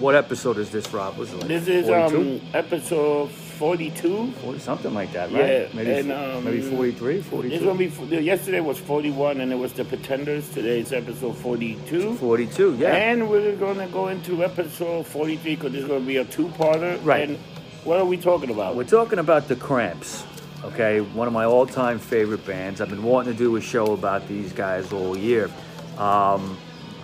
what episode is this, Rob? Was it like This is 42? um episode forty-two. 40, something like that, right? Yeah, maybe and, um, maybe 43, 42. This gonna be yesterday was forty-one, and it was the Pretenders. Today's episode forty-two. 42, yeah. And we're gonna go into episode forty-three because this is gonna be a two-parter. Right. And what are we talking about? We're talking about the Cramps, okay? One of my all-time favorite bands. I've been wanting to do a show about these guys all year. Um,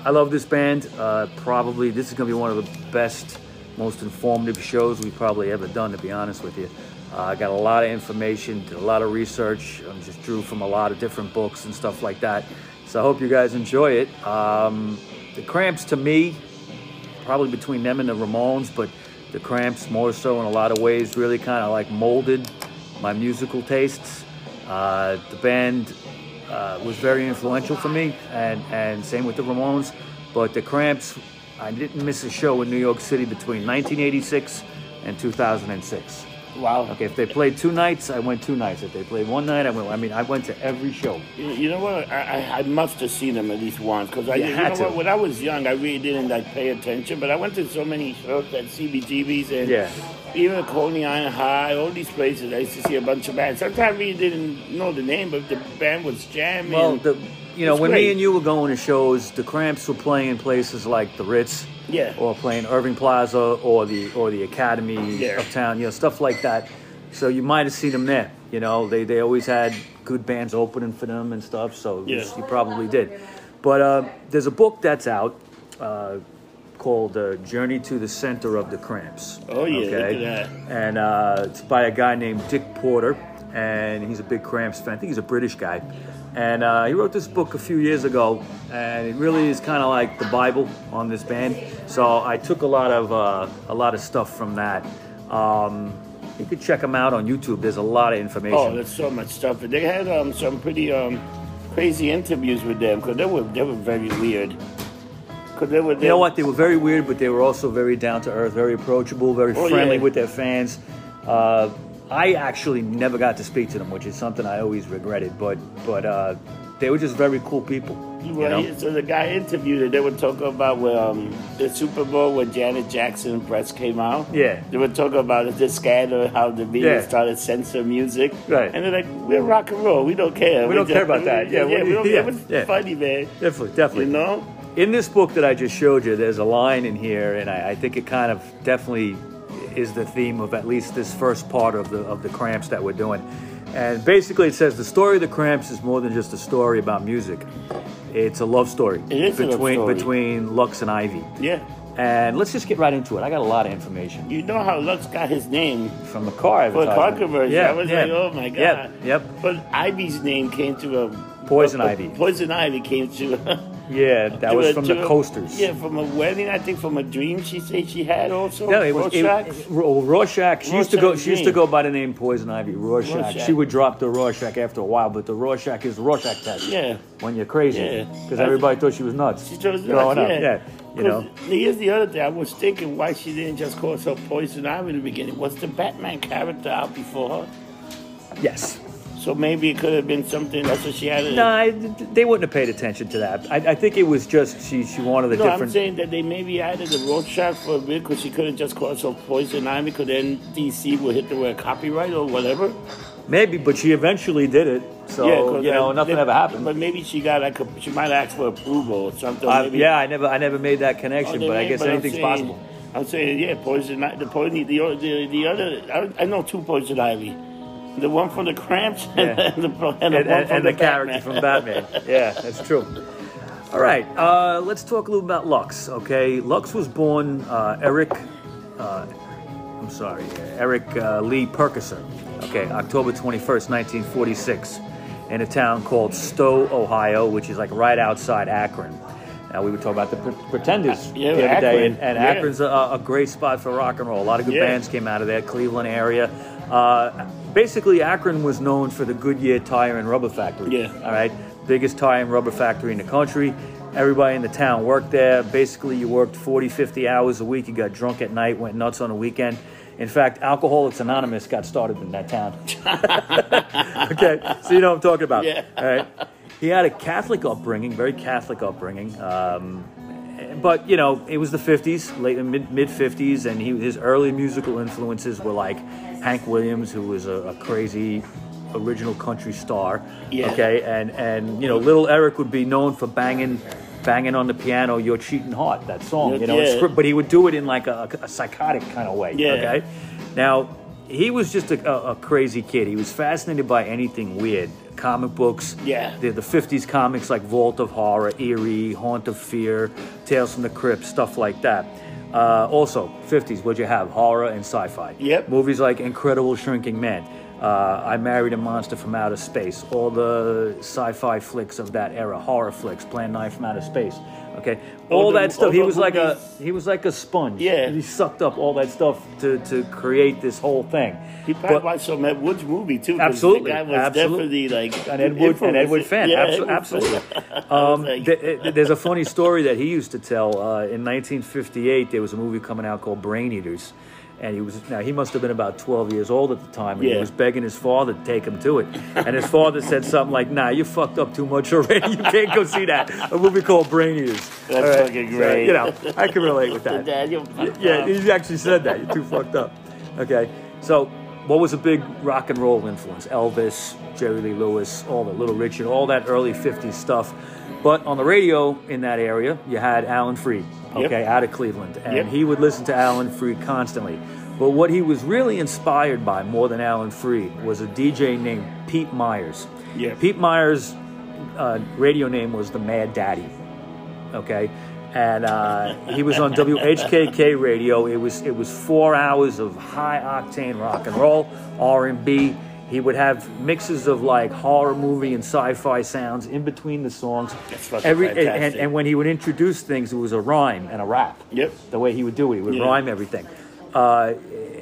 I love this band. Uh, probably this is going to be one of the best, most informative shows we've probably ever done. To be honest with you, uh, I got a lot of information, did a lot of research. Just drew from a lot of different books and stuff like that. So I hope you guys enjoy it. Um, the Cramps, to me, probably between them and the Ramones, but the Cramps more so in a lot of ways really kind of like molded my musical tastes. Uh, the band uh, was very influential for me, and, and same with the Ramones. But the Cramps, I didn't miss a show in New York City between 1986 and 2006. Wow. Okay, if they played two nights, I went two nights. If they played one night, I went. I mean, I went to every show. You you know what? I, I, I must have seen them at least once because I, You you, know to. what? When I was young, I really didn't like pay attention. But I went to so many shows at CBGBs and Yeah. even at Coney Island High, all these places. I used to see a bunch of bands. Sometimes we didn't know the name, but the band was jamming. Well, the, you know, It's when me and you were going to shows, the Cramps were playing in places like the Ritz, Yeah. or playing Irving Plaza, or the or the Academy Yeah. uptown, you know, stuff like that. So you might have seen them there. You know, they they always had good bands opening for them and stuff. So Yeah. you probably did. But uh, there's a book that's out uh, called uh, "Journey to the Center of the Cramps." Oh, yeah, look at that. And uh, it's by a guy named Dick Porter, and he's a big Cramps fan. I think he's a British guy. And uh, he wrote this book a few years ago, and it really is kind of like the Bible on this band. So I took a lot of uh, a lot of stuff from that. Um, you could check them out on YouTube. There's a lot of information. oh, there's so much stuff. They had um, some pretty um, crazy interviews with them because they were they were very weird. Because they were. They You know what? They were very weird, but they were also very down to earth, very approachable, very Oh, friendly yeah. with their fans. Uh, I actually never got to speak to them, which is something I always regretted. But but uh, they were just very cool people. You Well, know? so the guy interviewed it. They were talking about um, the Super Bowl when Janet Jackson breast came out. Yeah. They were talking about the scandal, how the media Yeah. started censoring music. Right. And they're like, we're rock and roll. We don't care. We don't care about that. Yeah, yeah, we- we don't yeah, care. It was yeah. funny, man. Definitely, definitely. You know? In this book that I just showed you, there's a line in here, and I, I think it kind of definitely is the theme of at least this first part of the of the Cramps that we're doing. And basically, it says the story of the Cramps is more than just a story about music. It's a love story It is a love between story. between Lux and Ivy. Yeah. And let's just get right into it. I got a lot of information You know how Lux got his name from the car for a car commercial. Yeah, I was yeah. like, oh my God. Yep, yep. But Ivy's name came to a. Poison a- a- Ivy. Poison Ivy came to. Yeah, that to was a- from the a- coasters. Yeah, from a wedding, I think from a dream she said she had also. No, it was it, Rorschach? it- Ro- Rorschach. She used to go. She used to go by the name Poison Ivy. Rorschach. Rorschach. She would drop the Rorschach after a while, but the Rorschach is Rorschach test. Yeah. When you're crazy, Yeah. because everybody thought she was nuts. She chose growing nuts, up. Yeah, you know. Here's the other thing. I was thinking why she didn't just call herself Poison Ivy in the beginning. Was the Batman character out before her? Yes. So maybe it could have been something. That's what she had. No, I, they wouldn't have paid attention to that. I, I think it was just she. She wanted a No, I'm saying that they maybe added the Rorschach for a bit because she couldn't just call herself Poison Ivy because then DC would hit the word copyright or whatever. Maybe, but she eventually did it. So 'cause you know, I- nothing they- ever happened. But maybe she got like a, she might ask for approval or something. Uh, yeah, I never, I never made that Oh, connection, they but I guess I'm anything's saying- possible. I'm saying, yeah, poison. The poison, the the, the other. I, I know two poison ivy. The one from the Cramps and, Yeah. the, and the and, and, and the, the, character from Batman. Yeah, that's true. All right, uh, let's talk a little about Lux. Okay, Lux was born uh, Eric. Uh, I'm sorry, Eric uh, Lee Perkison. Okay, October 21st, 1946, in a town called Stowe, Ohio, which is like right outside Akron. Now we were talking about the Pre- Pretenders Yeah, the other day, and, and yeah. Akron's a, a great spot for rock and roll. A lot of good Yeah. bands came out of there, Cleveland area. Uh, basically, Akron was known for the Goodyear Tire and Rubber Factory. Yeah. All right, biggest tire and rubber factory in the country. Everybody in the town worked there. Basically, you worked 40, 50 hours a week. You got drunk at night, went nuts on the weekend. In fact, Alcoholics Anonymous got started in that town. okay, so you know what I'm talking about. Yeah. All right. He had a Catholic upbringing, very Catholic upbringing. Um, but you know, it was the '50s, late mid mid '50s, and he his early musical influences were like Hank Williams, who was a, a crazy original country star. Yeah. Okay, and and you know, Little Eric would be known for banging. Banging on the piano, "Your Cheating Heart," that song, you know, Yeah. script- but he would do it in like a, a psychotic kind of way. Yeah. Okay, now he was just a, a, a crazy kid. He was fascinated by anything weird, comic books, Yeah. the, the 50s comics like Vault of Horror, Eerie, Haunt of Fear, Tales from the Crypt, stuff like that. Uh, also, 50s, what'd you have? Horror and sci fi. Yep. Movies like Incredible Shrinking Man, uh, I Married a Monster from Outer Space, all the sci fi flicks of that era, horror flicks, Plan 9 from Outer Space. Okay, all, the- that stuff. He was like a he was like a sponge. Yeah. he sucked up all that stuff to, to create this whole thing. He probably But- watched some Ed Wood's movie too. Absolutely, the guy was absolutely. definitely like an Ed Wood, an Ed Wood fan. Yeah, Abso- Ed Wood absolutely. Um, like- th- there's a funny story that he used to tell. Uh, in 1958, there was a movie coming out called Brain Eaters, and he was now he must have been about 12 years old at the time, and he was begging his father to take him to it. And his father said something like, "Nah, you fucked up too much already. You can't go see that." A movie called Brain Eaters. That's right? fucking So, great. you know, I can relate with that. Dad, you Yeah, he actually said that. You're too fucked up. Okay, so what was a big rock and roll influence? Elvis, Jerry Lee Lewis, all the Little Richard, all that early '50s stuff. But on the radio in that area, you had Alan Freed, Yep. okay, out of Cleveland, and Yep. he would listen to Alan Freed constantly. But what he was really inspired by more than Alan Freed was a DJ named Pete Myers. Yeah. Pete Myers' uh, radio name was the Mad Daddy okay and uh, he was on WHKK radio. It was it was four hours of high octane rock and roll, R and B. He would have mixes of like horror movie and sci-fi sounds in between the songs. That's fucking Every and, and, fantastic. and when he would introduce things, it was a rhyme and a rap. Yep. The way he would do it, he would Yeah. rhyme everything. Uh,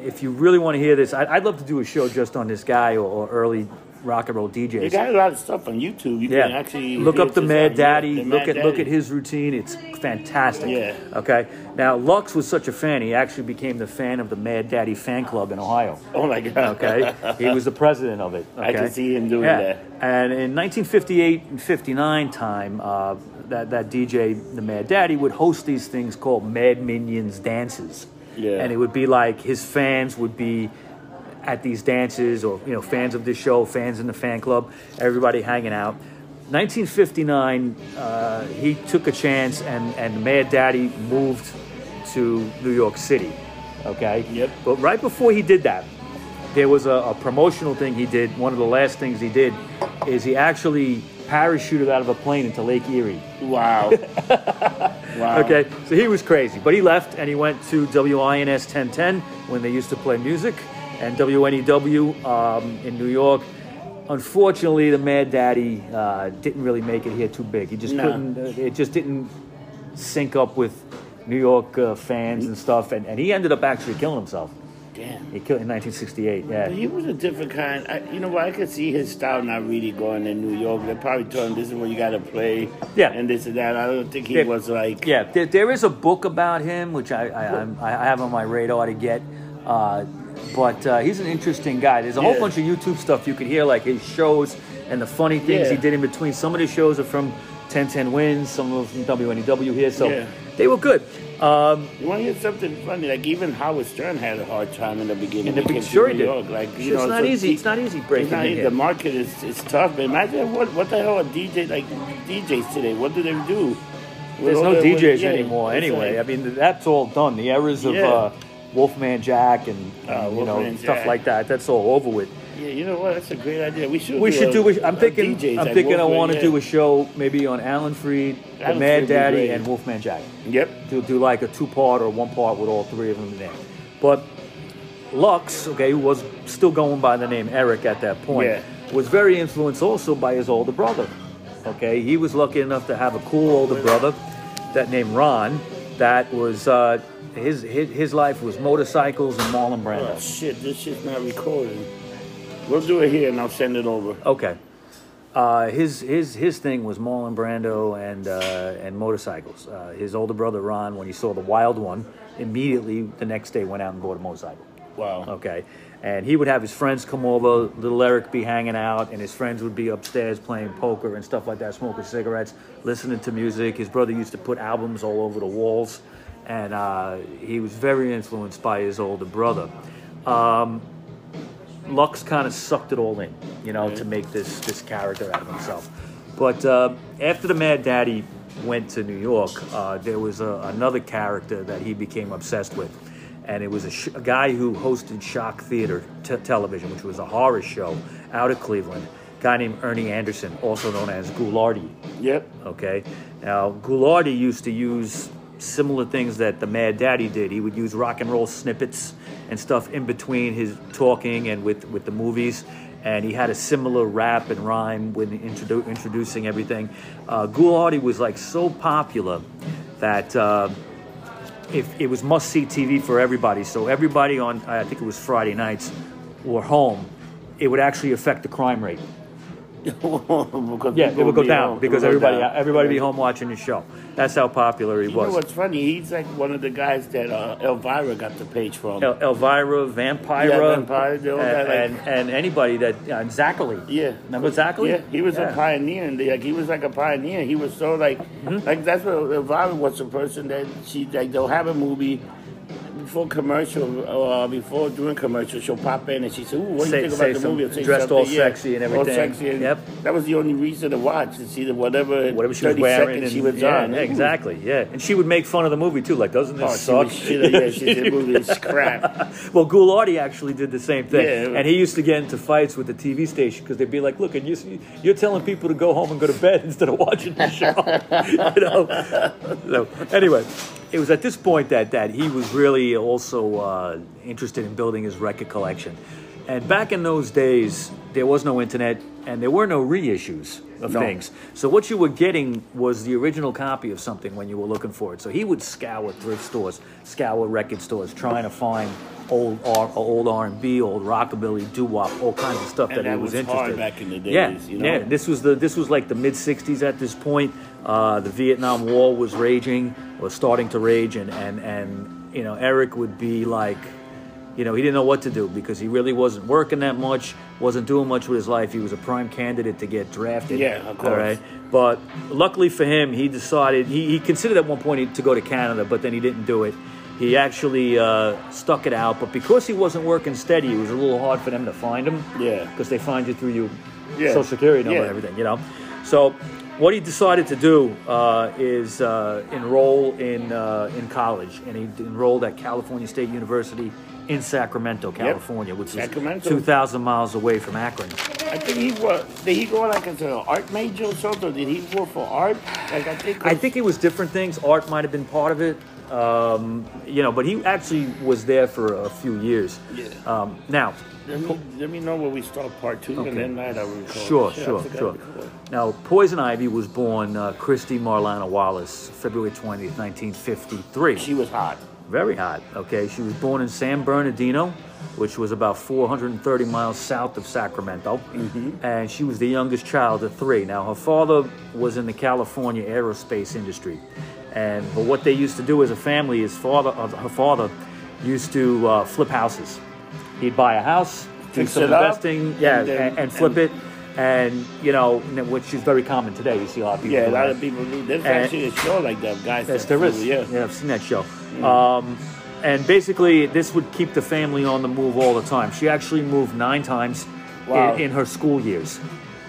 if you really want to hear this, I, I'd love to do a show just on this guy or, or early rock and roll DJs. They got a lot of stuff on YouTube. You Yeah, can actually look up the Mad Daddy. the look Mad at look at his routine. It's fantastic. Yeah. Okay. Now Lux was such a fan. He actually became the fan of the Mad Daddy fan club in Ohio. Oh my god. Okay. he was the president of it. I can see him doing yeah. that. And in 1958 and 59 time, uh, that that DJ, the Mad Daddy, would host these things called Mad Minions dances. Yeah. And it would be like his fans would be at these dances or you know fans of this show fans in the fan club everybody hanging out 1959 uh, he took a chance and and mad daddy moved to new york city okay Yep. but right before he did that there was a, a promotional thing he did one of the last things he did is he actually parachuted out of a plane into lake erie Wow. wow. Okay, so he was crazy, but he left and he went to WINS 1010 when they used to play music, and WNEW um, in New York. Unfortunately, the Mad Daddy uh, didn't really make it here too big. He just No. couldn't. Uh, it just didn't sync up with New York uh, fans and stuff, and, and he ended up actually killing himself. Damn. He killed in 1968. Yeah. He was a different kind. I, you know what? I could see his style not really going in New York. They probably told him this is where you got to play. Yeah. And this and that. I don't think he Yeah. was like. Yeah, there, there is a book about him which I I, I'm- I have on my radar to get. Uh, but uh, he's an interesting guy. There's a whole bunch of YouTube stuff you can hear, like his shows and the funny things he did in between. Some of the shows are from 1010 Wins, some of them from WNEW here, so Yeah. they were good. Um, You want to hear something funny? Like even Howard Stern had a hard time in the beginning. In the when he be- came to sure he did. York. Like It's know, not so easy. It's not easy it's breaking not in easy. The market is is tough. But imagine what what the hell are DJ like DJs today? What do they do? There's no the- DJs with- yeah, anymore anyway. like- I mean, that's all done. The eras of Yeah. uh, Wolfman Jack and, Uh, you know stuff Jack. like that. That's all over with. yeah, you know what? That's a great idea. We should. We do should a, do. A, I'm thinking. DJs I'm thinking. I want to do a show maybe on Alan Freed, the Mad Freed Daddy, and Wolfman Jack. Yep. To do like a two part or one part with all three of them there. But Lux, okay, who was still going by the name Eric at that point, Yeah. was very influenced also by his older brother. Okay, he was lucky enough to have a cool older brother that named Ron. That was uh, his, his his life was motorcycles and Marlon Brando. Oh shit! This shit's not recording. We'll do it here, and I'll send it over. Okay. Uh, his his his thing was Marlon Brando and uh, and motorcycles. Uh, his older brother Ron, when he saw the wild one, immediately the next day went out and bought a motorcycle. Wow. Okay. And he would have his friends come over, little Eric be hanging out, and his friends would be upstairs playing poker and stuff like that, smoking cigarettes, listening to music. His brother used to put albums all over the walls, and uh, he was very influenced by his older brother. Um, Lux kind of sucked it all in, you know, to make this this character out of himself. But uh, after the Mad Daddy went to New York, uh, there was a, another character that he became obsessed with, and it was a, sh- a guy who hosted Shock Theater t- Television, which was a horror show out of Cleveland. A guy named Ernie Anderson, also known as Ghoulardi. Yep. Okay. Now, Ghoulardi used to use similar things that the Mad Daddy did. He would use rock and roll snippets and stuff in between his talking and with, with the movies. And he had a similar rap and rhyme when introdu- introducing everything. Uh, Ghoulardi was like so popular that uh, if it was must see TV for everybody. So everybody on, I think it was Friday nights, were home. It would actually affect the crime rate. because Yeah, it would go down home. because It would go everybody down. everybody be home watching the show. That's how popular he You know was. what's funny? He's like one of the guys that uh, Elvira got the page from. El- Elvira, Vampira, Yeah, Vampire, and, got, like- and, and anybody that uh, Zacherley. Yeah. remember Zacherley? Yeah, he was Yeah. a pioneer, and like he was like a pioneer. He was so like, Mm-hmm. like that's what Elvira was the person that she like they'll have a movie before commercial or uh, before doing commercial, she'll pop in and she said, "Ooh, what do you think about the movie?" Or say dressed all yeah. sexy and All everything. sexy, and Yep. That was the only reason to watch to see the whatever Whatever she was wearing, and, she was yeah, on. yeah, exactly, yeah, and she would make fun of the movie too. Like, doesn't this Oh, she suck? was shit. Yeah, she said movie is crap. well, Ghoulardi actually did the same thing, Yeah. and he used to get into fights with the TV station because they'd be like, "Look, and you, you're telling people to go home and go to bed instead of watching the show." you know. So anyway, it was at this point that that he was really also uh, interested in building his record collection, and back in those days, there was no internet and there were no reissues of No. things. So what you were getting was the original copy of something when you were looking for it. So he would scour thrift stores, scour record stores, trying to find old R, old R and B, old rockabilly, doo wop, all kinds of stuff And that, he that was, was interested. hard in. back in the days, Yeah, you know? yeah. This was the this was like the mid '60s at this point. Uh, the Vietnam War was raging, was starting to rage, and and and you know Eric would be like. You know, he didn't know what to do because he really wasn't working that much, wasn't doing much with his life. He was a prime candidate to get drafted. Yeah, of course. right. But luckily for him, he decided, he, he considered at one point to go to Canada, but then he didn't do it. He actually uh, stuck it out, but because he wasn't working steady, it was a little hard for them to find him. Yeah. Because they find you through your Yeah. social security number Yeah. and everything, you know? So what he decided to do uh, is uh, enroll in, uh, in college, and he enrolled at California State University in Sacramento, California, which Sacramento. is 2,000 miles away from Akron. I think he was. Did he go like as an art major or something? Or did he work for art? Like I think. I think it was different things. Art might have been part of it, um, you know, but he actually was there for a few years. Yeah. Um, now, Let me, let me know when we start part two, Okay. and then night I will record. Sure, sure, sure. Now, Poison Ivy was born uh, Kristy Marlana Wallace, February 20th, 1953. She was hot. Very hot, okay? She was born in San Bernardino, which was about 430 miles south of Sacramento. And she was the youngest child of three. Now, her father was in the California aerospace industry. And but what they used to do as a family, his father, uh, her father, used to uh, flip houses. He'd buy a house, do Fix some it up, investing, yeah, and and, then- and flip it. And you know, which is very common today. You see a lot of people. Yeah, a doing lot that. of people do. There's actually a show like that, guys. Yes, that there flew. Yeah. Yeah, I've seen that show. Um, and basically, this would keep the family on the move all the time. She actually moved nine times Wow. in, in her school years,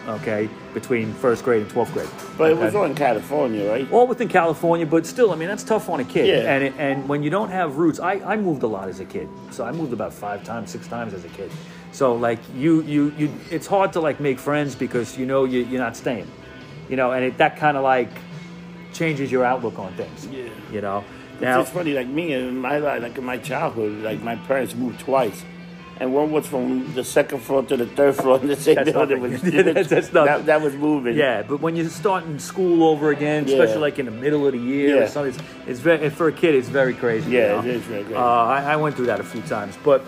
okay, between first grade and 12th grade. But it was all in California, right? all within California, but still, I mean, that's tough on a kid. Yeah. And it, and when you don't have roots, I, I moved a lot as a kid. So I moved about five times, six times as a kid. So like you you you, it's hard to like make friends because you know you, you're not staying, you know, and it, that kind of like changes your outlook on things. Yeah. You know. It's Now, just funny, like me in my life, like in my childhood, like my parents moved twice. And one was from the second floor to the third floor in the same That's building. Was, That's- that's. That, that was moving. Yeah, but when you're starting school over again, Yeah. especially like in the middle of the year or something, it's, it's very for a kid, it's very crazy. you Yeah, know? it is very crazy. Uh, I, I went through that a few times, but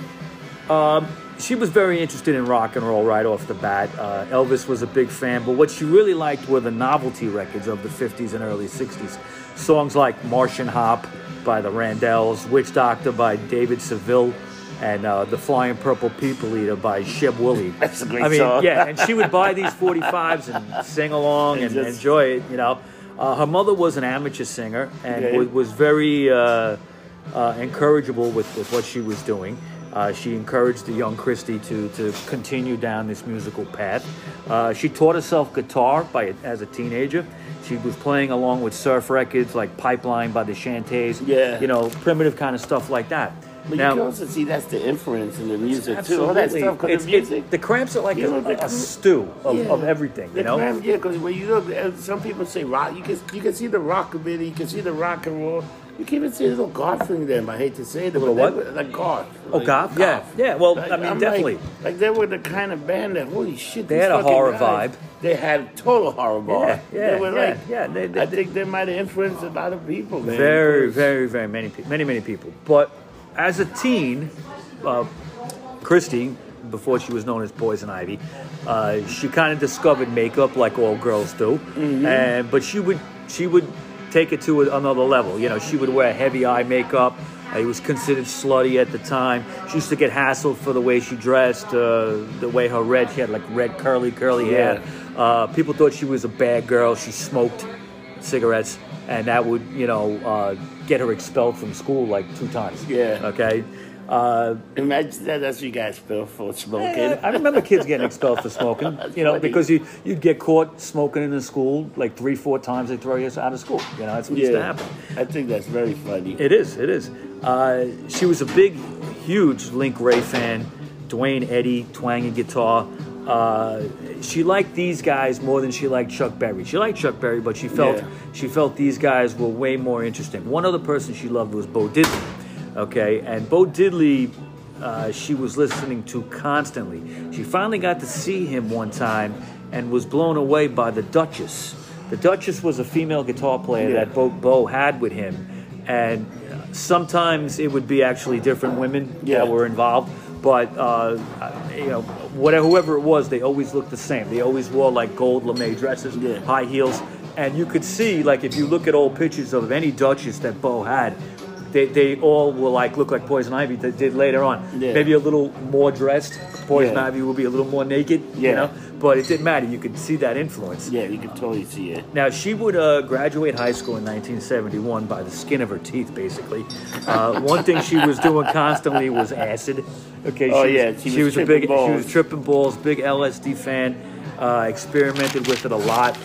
um, she was very interested in rock and roll right off the bat. Uh, Elvis was a big fan, but what she really liked were the novelty records of the 50s and early 60s. Songs like Martian Hop by the Ran-Dells, Witch Doctor by David Seville, and uh, the Flying Purple People Eater by Sheb Wooley. That's a great I mean, song. yeah, and she would buy these 45s and sing along and, And just- enjoy it. You know, uh, her mother was an amateur singer and was, was very uh, uh, encourageable with, with what she was doing. Uh, she encouraged the young Kristy to, to continue down this musical path. Uh, she taught herself guitar by as a teenager. She was playing along with surf records like Pipeline by the Chantays. Yeah. You know, primitive kind of stuff like that. But now, you can also see that's the influence in the music too. All that stuff because the music. it, the cramps are like You a, know, the a stew of, Yeah. of everything. The You know. crime, yeah, because when you look, uh, some people say rock. You can you can see the rockabilly, you can see the rock and roll. You can even see a little goth in them. I hate to say it, but they what? were- Like goth. Oh, like goth? Yeah, yeah, well, I mean, I'm definitely. Like, like they were the kind of band that holy shit. They had a horror guys, vibe. They had total horror vibe. yeah, they were yeah, like, yeah, they- they- I think they might have influenced a lot of people, man. Very, very, very many, many, many people. But as a teen, uh, Kristy, before she was known as Poison Ivy, uh, she kind of discovered makeup like all girls do, Mm-hmm. and but she would she would take it to another level. You know, she would wear heavy eye makeup. Uh, it was considered slutty at the time. She used to get hassled for the way she dressed, uh, the way her red. She had like red curly, curly hair. Uh, people thought she was a bad girl. She smoked cigarettes, and that would, you know, uh, get her expelled from school like two times. Yeah. Okay. Uh, Imagine that. That's what you guys feel for smoking. yeah, I remember kids getting expelled for smoking. You know, funny. because you you'd get caught smoking in the school like three, four times. They throw you out of school. You know, that's what used to happen. I think that's very funny. It is. It is. Uh, she was a big, huge Link Wray fan. Duane Eddy, twangy guitar. Uh, she liked these guys more than she liked Chuck Berry. She liked Chuck Berry, but she felt Yeah. she felt these guys were way more interesting. One other person she loved was Bo Diddley. Okay, and Bo Diddley, uh, she was listening to constantly. She finally got to see him one time and was blown away by the Duchess. The Duchess was a female guitar player Yeah. that Bo, Bo had with him, and sometimes it would be actually different women Yeah. that were involved. But uh, you know, whatever whoever it was, they always looked the same. They always wore like gold lame dresses, Yeah. high heels, and you could see like if you look at old pictures of any Duchess that Bo had. They, they all will like look like Poison Ivy that did later on. Yeah. Maybe a little more dressed. Poison Yeah. Ivy will be a little more naked. Yeah. You know, but it didn't matter. You could see that influence. Yeah, you could totally see it. Now, she would uh, graduate high school in 1971 by the skin of her teeth, basically. Uh, one thing she was doing constantly was acid. Okay, Oh, she yeah, was, she she was was a big, tripping she was balls. tripping balls, big LSD fan, uh, experimented with it a lot.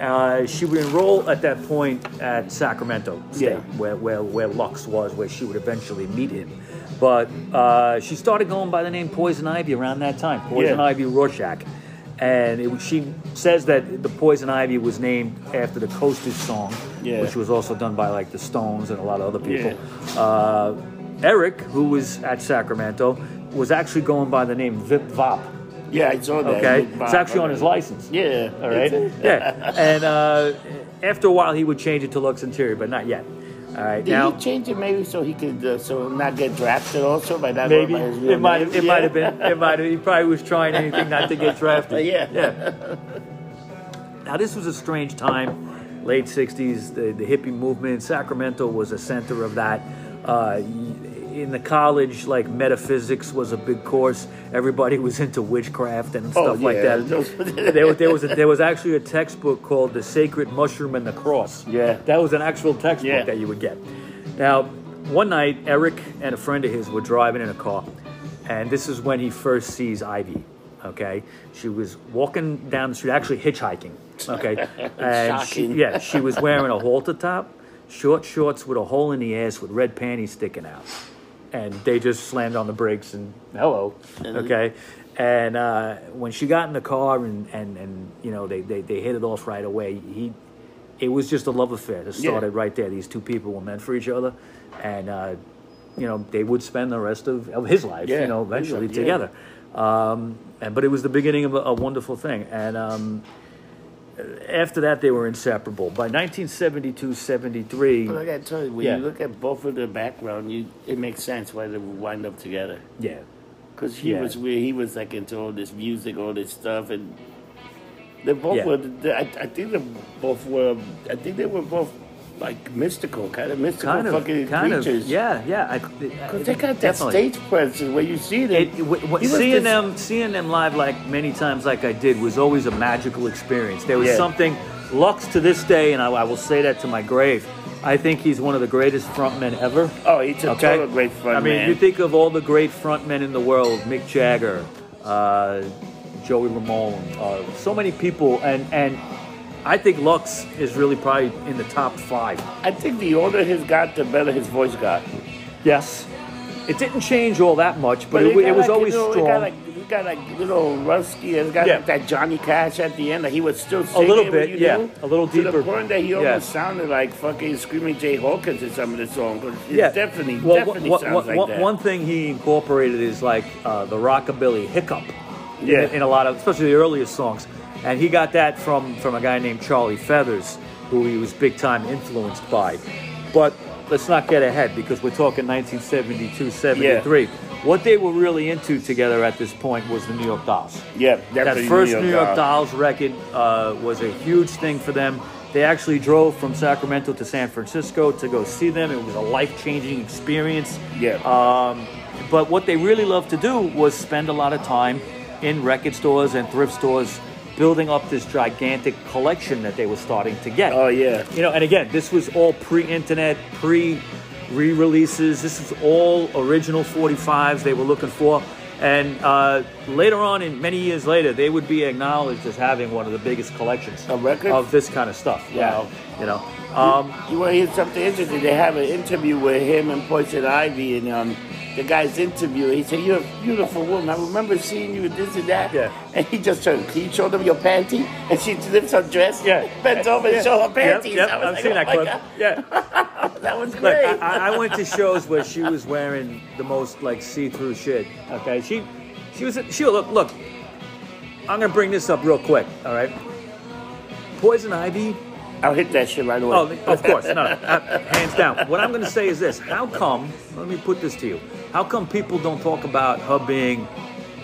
Uh, she would enroll at that point at Sacramento State, Yeah. where, where, where Lux was, where she would eventually meet him. But uh, she started going by the name Poison Ivy around that time, Poison Yeah. Ivy Rorschach. And it, she says that the Poison Ivy was named after the Coasters song, Yeah. which was also done by like the Stones and a lot of other people. Uh, Eric, who was at Sacramento, was actually going by the name Vip Vop. Yeah, I saw that. Okay, it's actually on his license. Yeah. All right. yeah, and uh, after a while, he would change it to Lux Interior, but not yet. All right. Did now, he change it maybe so he could uh, so not get drafted also by that? maybe by his real it might name? it Yeah. might have been it might have he probably was trying anything not to get drafted. Yeah. Yeah. Now this was a strange time, late '60s. The, the hippie movement, Sacramento was a center of that. Uh, in the college, like metaphysics was a big course. Everybody was into witchcraft and Oh, stuff like that. There, was- there was a, there was actually a textbook called "The Sacred Mushroom and the Cross." Yeah. that was an actual textbook Yeah. that you would get. Now, one night, Eric and a friend of his were driving in a car, and this is when he first sees Ivy. Okay, she was walking down the street, actually hitchhiking. Okay, and she, yeah, she was wearing a halter top, short shorts with a hole in the ass with red panties sticking out, and they just slammed on the brakes and hello. Okay, and uh, when she got in the car and and and you know they they, they hit it off right away. He it was just a love affair that Yeah. started right there. These two people were meant for each other, and uh, you know they would spend the rest of, of his life, Yeah, you know, eventually yeah. together. Um, and but it was the beginning of a, a wonderful thing, and um, after that they were inseparable. By 1972, 73, But I gotta tell you, when Yeah. you look at both of their background, you it makes sense why they would wind up together. yeah, Because he Yeah. was where he was like into all this music, all this stuff, and they both Yeah. were. I, I think they both were. I think they were both like mystical, kind of mystical kind of, fucking kind creatures. of, yeah, yeah. I, Because they got that definitely. stage presence where you see them. It, w- w- He seeing them, seeing them live, like many times, like I did, was always a magical experience. There was Yeah. something. Lux to this day, and I, I will say that to my grave. I think he's one of the greatest frontmen ever. Oh, he's a Okay, total great front I mean, man. you think of all the great frontmen in the world: Mick Jagger, uh, Joey Ramone, uh, so many people, and and I think Lux is really probably in the top five. I think the older he's got, the better his voice got. Yes, it didn't change all that much, but, it, got it was like, always you know, strong. It got like, it got like little rusky. It's got Yeah. like that Johnny Cash at the end. Like he was still A little bit, you yeah. knew, A little to deeper. the point that he Yeah. almost sounded like fucking screaming Jay Hawkins in some of the songs. It yeah, definitely, Well, definitely one- sounds one- like one- that. One thing he incorporated is like uh, the rockabilly hiccup. Yeah. In, a lot of, especially the earliest songs, and he got that from from a guy named Charlie Feathers, who he was big time influenced by. But let's not get ahead because we're talking 1972, 73. What they were really into together at this point was the New York Dolls. yeah, That first New York, Dolls. Dolls record uh, was a huge thing for them. They actually drove from Sacramento to San Francisco to go see them. It was a life changing experience. Yeah. Um, but what they really loved to do was spend a lot of time in record stores and thrift stores building up this gigantic collection that they were starting to get. Oh yeah, You know, and again, this was all pre-internet, pre re-releases. This is all original 45s they were looking for. And uh, later on, in many years later, they would be acknowledged as having one of the biggest collections Of this kind of stuff. Yeah, Wow. you know. Um, you want to hear something interesting? They have an interview with him and Poison Ivy, and um, the guy's interview. He said, "You're a beautiful woman. I remember seeing you with this and that." Yeah. And he just turned. Can you show them your panty? And she lifts her dress. Yeah. Bends over and show her panties. yep, was I've like, seen oh that clip. God. Yeah. That was great. I, I went to shows where she was wearing the most like see-through shit. Okay, she, she was. She look, look. I'm gonna bring this up real quick. All right. Poison Ivy. I'll hit that shit right away. Oh, of course, no, no, uh, hands down. What I'm gonna say is this: How come? Let me put this to you. How come people don't talk about her being,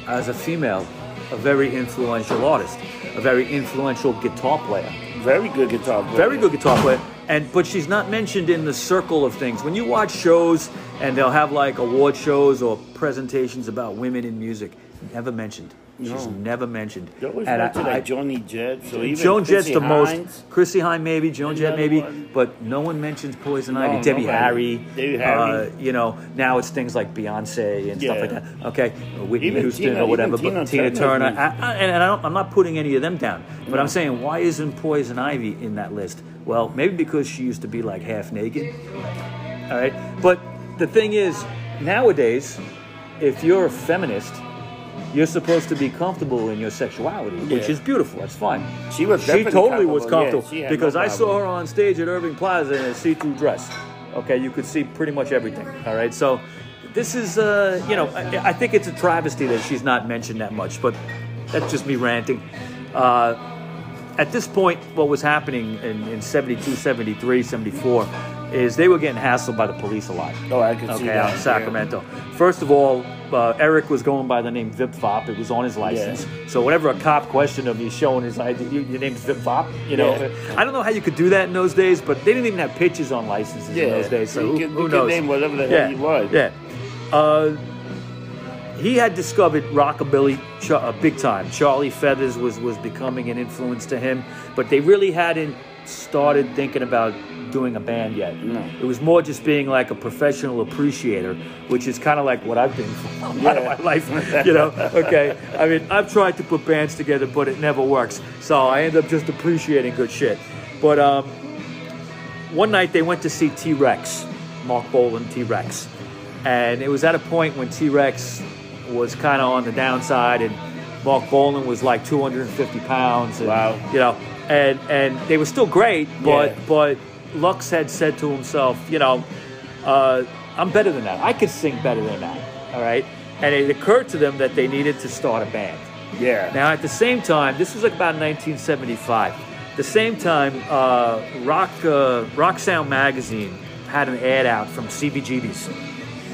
as a female, a very influential artist, a very influential guitar player? Very good guitar player. Very good guitar player. And but she's not mentioned in the circle of things. When you watch shows and they'll have like award shows or presentations about women in music, never mentioned. She's No. never mentioned. They always And mention I- like Joni Jett. So even Joan Jett's the most. Hines, Chrissie Hynde maybe, Joan Jett maybe, one. but no one mentions Poison No, Ivy. Debbie. Harry. Debbie Uh, Harry. you know, now it's things like Beyonce and stuff like that. Okay, Whitney Even Houston Tina- or whatever, even but Tina Tina Turner. Turner. I, and I don't, I'm not putting any of them down, but. I'm saying why isn't Poison Ivy in that list? Well, maybe because she used to be like half naked. All right, but the thing is, nowadays, if you're a feminist. You're supposed to be comfortable in your sexuality, which is beautiful. That's fine. She was She totally was comfortable. Yeah, comfortable had because no I saw her on stage at Irving Plaza in a see-through dress. Okay, you could see pretty much everything. All right, so this is, uh, you know, I, I think it's a travesty that she's not mentioned that much, but that's just me ranting. Uh, at this point, what was happening in, in 72, 73, 74 is they were getting hassled by the police a lot. Oh, I can see Okay, that, out in yeah. Sacramento. First of all, uh, Eric was going by the name Vip Fop. It was on his license. So whenever a cop questioned him, he's showing his ID. You, your name's Vip Fop. You know, Yeah. I don't know how you could do that in those days, but they didn't even have pictures on licenses in those days. So You who, can- who knows? name whatever the hell yeah. you want. Yeah. Uh, he had discovered rockabilly ch- uh, big time. Charlie Feathers was was becoming an influence to him, but they really hadn't started thinking about doing a band yet. No. It was more just being like a professional appreciator, which is kind of like what I've been for a lot of my life. You know, okay. I mean, I've tried to put bands together, but it never works. So I end up just appreciating good shit. But um, one night they went to see T Rex, Marc Bolan T Rex, and it was at a point when T Rex was kind of on the downside, and Marc Bolan was like 250 pounds. And, Wow. You know, and and they were still great, but Yeah. but Lux had said to himself, you know, uh, I'm better than that. I could sing better than that. All right, and it occurred to them that they needed to start a band. Yeah. Now, at the same time, this was like about 1975. The same time, uh, Rock uh, Rock Sound magazine had an ad out from CBGB's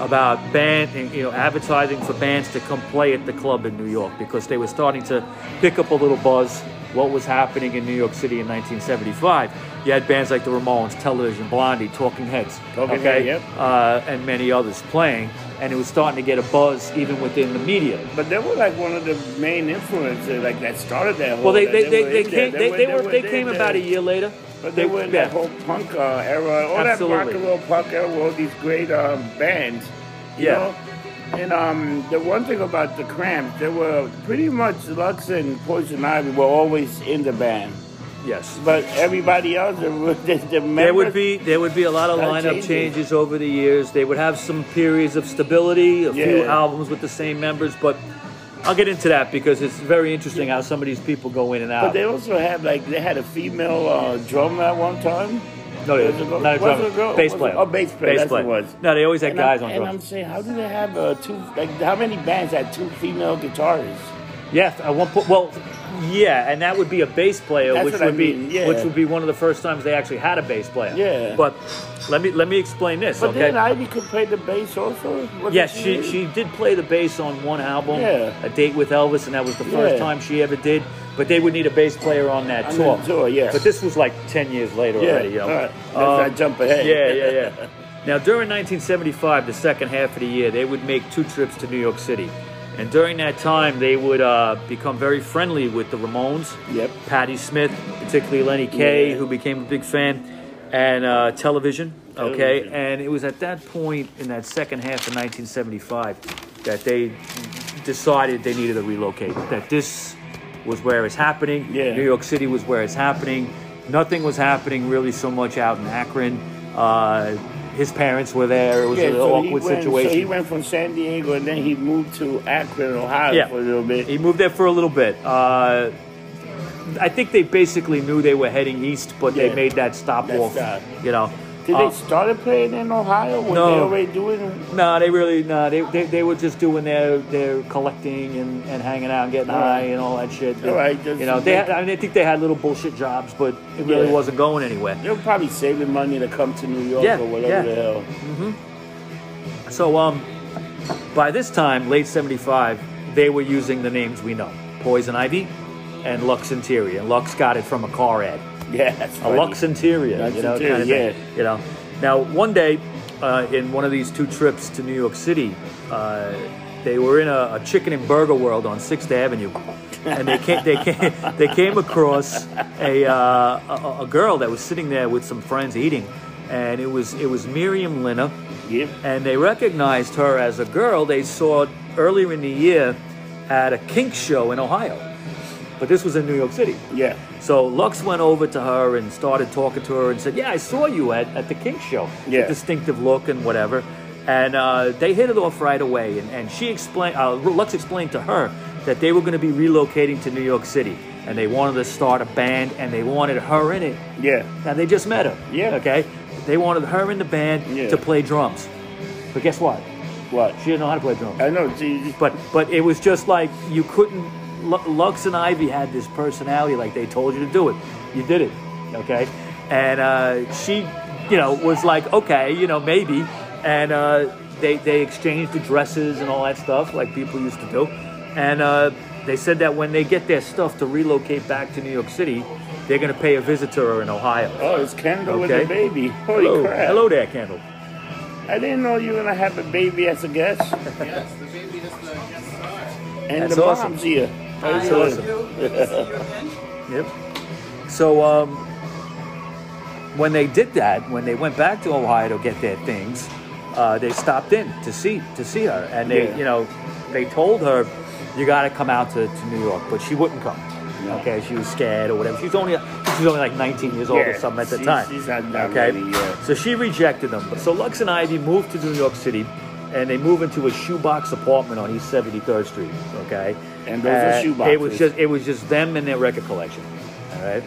about band, you know, advertising for bands to come play at the club in New York because they were starting to pick up a little buzz. What was happening in New York City in 1975. You had bands like the Ramones, Television, Blondie, Talking Heads, Talking okay, yep. uh, and many others playing, and it was starting to get a buzz even within the media. But they were like one of the main influences, like that started that whole. Well, they they, they, they came they, they were they came about a year later. But they were in that whole punk uh, era, all Absolutely. that rock and roll punk era, all these great uh, bands. You Yeah. Know? And um, the one thing about the Cramps, they were pretty much Lux and Poison Ivy were always in the band. yes. But everybody else, the, the, There would be there would be a lot of lineup changes. changes over the years. They would have some periods of stability, a few albums with the same members, but I'll get into that because it's very interesting how some of these people go in and out. But they also had like they had a female uh, drummer at one time. No, they, was it a girl? not a Was it a girl? bass player. oh, bass player, that's what it was. No, they always had And, guys I, on and I'm saying, how do they have uh, two? Like, how many bands had two female guitarists? Yeah, at one point. Well, yeah, and that would be a bass player, That's which what I would be yeah. which would be one of the first times they actually had a bass player. Yeah. But let me let me explain this. But okay. then Ivy could play the bass also. Was Yes, it she she did play the bass on one album, Yeah. A Date with Elvis, and that was the first Yeah. time she ever did. But they would need a bass player on that On tour. tour, yeah. But this was like ten years later Yeah, already. You know? all right. Let's Um, not jump ahead. Yeah, yeah, yeah. now during 1975, the second half of the year, they would make two trips to New York City, and during that time, they would uh, become very friendly with the Ramones. Yep. Patti Smith, particularly Lenny Kaye, Yeah. who became a big fan, and uh, television. Okay, and it was at that point in that second half of 1975 that they decided they needed to relocate. That this was where it's happening. Yeah. New York City was where it's happening. Nothing was happening really so much out in Akron. Uh, his parents were there. It was Yeah, an so awkward went, situation. So he went from San Diego and then he moved to Akron, Ohio Yeah. for a little bit. He moved there for a little bit. Uh, I think they basically knew they were heading east, but they made that stop off. You know. Did Uh, they started playing in Ohio? Were No. they already doing No, they really no. They, they, they were just doing their their collecting and, and hanging out and getting All right. high and all that shit. All right, just- you know, they had, I mean, I think they had little bullshit jobs, but it really Yeah. wasn't going anywhere. They were probably saving money to come to New York Yeah, or whatever yeah. the hell. So um, by this time, late '75, they were using the names we know: Poison Ivy and Lux Interior. And Lux got it from a car ad. Yeah, that's a. Lux Interior, Lux you know, Interior, kind of yeah. thing, you know. Now, one day, uh, in one of these two trips to New York City, uh, they were in a, a chicken and burger world on Sixth Avenue, and they came, they came, they came across a, uh, a a girl that was sitting there with some friends eating, and it was it was Miriam Linna, Yep. and they recognized her as a girl they saw earlier in the year at a kink show in Ohio, but this was in New York City. Yeah. So Lux went over to her and started talking to her and said, "Yeah, I saw you at, at the Kink Show. Yeah. distinctive look and whatever." And uh, they hit it off right away. And, and she explained, uh, Lux explained to her that they were going to be relocating to New York City, and they wanted to start a band, and they wanted her in it. Yeah. Now they just met her. Yeah. Okay. They wanted her in the band Yeah. to play drums, but guess what? What? She didn't know how to play drums. I know. See, But but it was just like you couldn't. Lu- Lux and Ivy had this personality, like they told you to do it. You did it, okay? And uh, she, you know, was like, okay, you know, maybe. And uh, they they exchanged addresses and all that stuff, like people used to do. And uh, they said that when they get their stuff to relocate back to New York City, they're going to pay a visit to her in Ohio. oh, it's Kendall Okay. with a baby. Holy Hello, crap! hello there, Kendall. I didn't know you were gonna have a baby as a guest. Yes, the baby is the guest star. And That's the awesome. mom's here. Hi, awesome. Good to see you again. Yep. So um, when they did that, when they went back to Ohio to get their things, uh, they stopped in to see to see her, and they, Yeah. you know, they told her, "You got to come out to, to New York," but she wouldn't come. No. Okay, she was scared or whatever. She was only she was only like 19 years old or Yeah, something at the she- time. she's not that okay, ready yet. so she rejected them. So Lux and Ivy moved to New York City, and they moved into a shoebox apartment on East 73rd Street. Okay, And those are shoe It was just it was just them and their record collection. All right.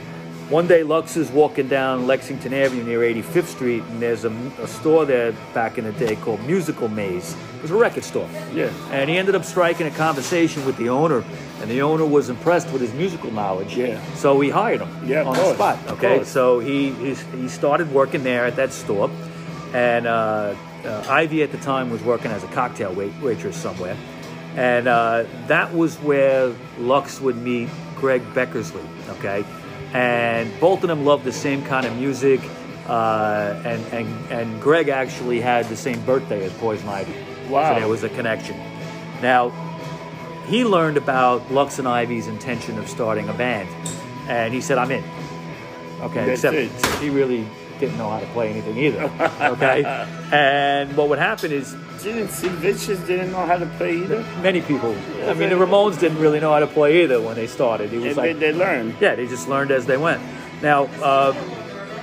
One day, Lux is walking down Lexington Avenue near 85th Street, and there's a, a store there back in the day called Musical Maze. It was a record store. Yeah. And he ended up striking a conversation with the owner, and the owner was impressed with his musical knowledge. Yeah. So he hired him Yeah, on the spot. Okay. So he he's, he started working there at that store, and uh, uh, Ivy at the time was working as a cocktail wait, waitress somewhere, and uh, that was where Lux would meet Greg Beckerleg. Okay, and both of them loved the same kind of music. Uh, and, and and Greg actually had the same birthday as Poison Ivy. Wow. So there was a connection. Now, he learned about Lux and Ivy's intention of starting a band, and he said, "I'm in." Okay, That's except, it. except he really didn't know how to play anything either. Okay, and what would happen is Didn't Sid Vicious didn't know how to play either. many people. I mean, the Ramones didn't really know how to play either when they started. It was And like they, they learned. yeah, they just learned as they went. Now, uh,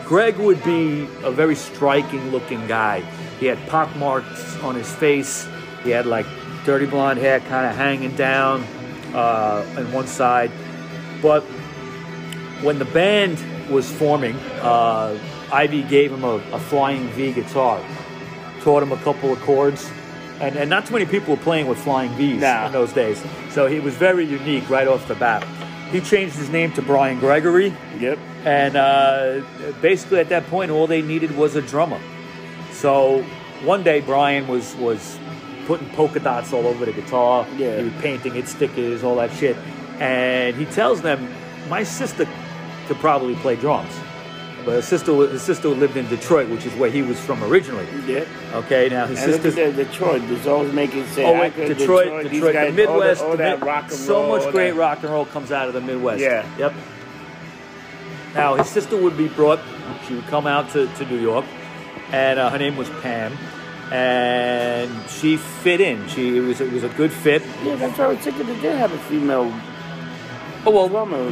Greg would be a very striking looking guy. He had pock marks on his face. He had like dirty blonde hair kind of hanging down uh, on one side. But when the band was forming, uh, Ivy gave him a, a flying V guitar, taught him a couple of chords. And, and not too many people were playing with flying V's Nah. in those days. So he was very unique right off the bat. He changed his name to Brian Gregory. Yep. And uh, basically, at that point, all they needed was a drummer. So one day, Brian was was putting polka dots all over the guitar. Yeah. He was painting it, stickers, all that shit. And he tells them, "My sister could probably play drums." But his sister, his sister lived in Detroit, which is where he was from originally. Yep. Okay, now his sister. Detroit. There's always making say, Oh, wait, Detroit, these Detroit, guys, the Midwest, all, that, all that rock and so roll, much great that. rock and roll comes out of the Midwest. Yeah. Yep. Now his sister would be brought. She would come out to, to New York, and uh, her name was Pam, and she fit in. She it was it was a good fit. Yeah, that's what I was thinking. They did have a female Oh well, drummer.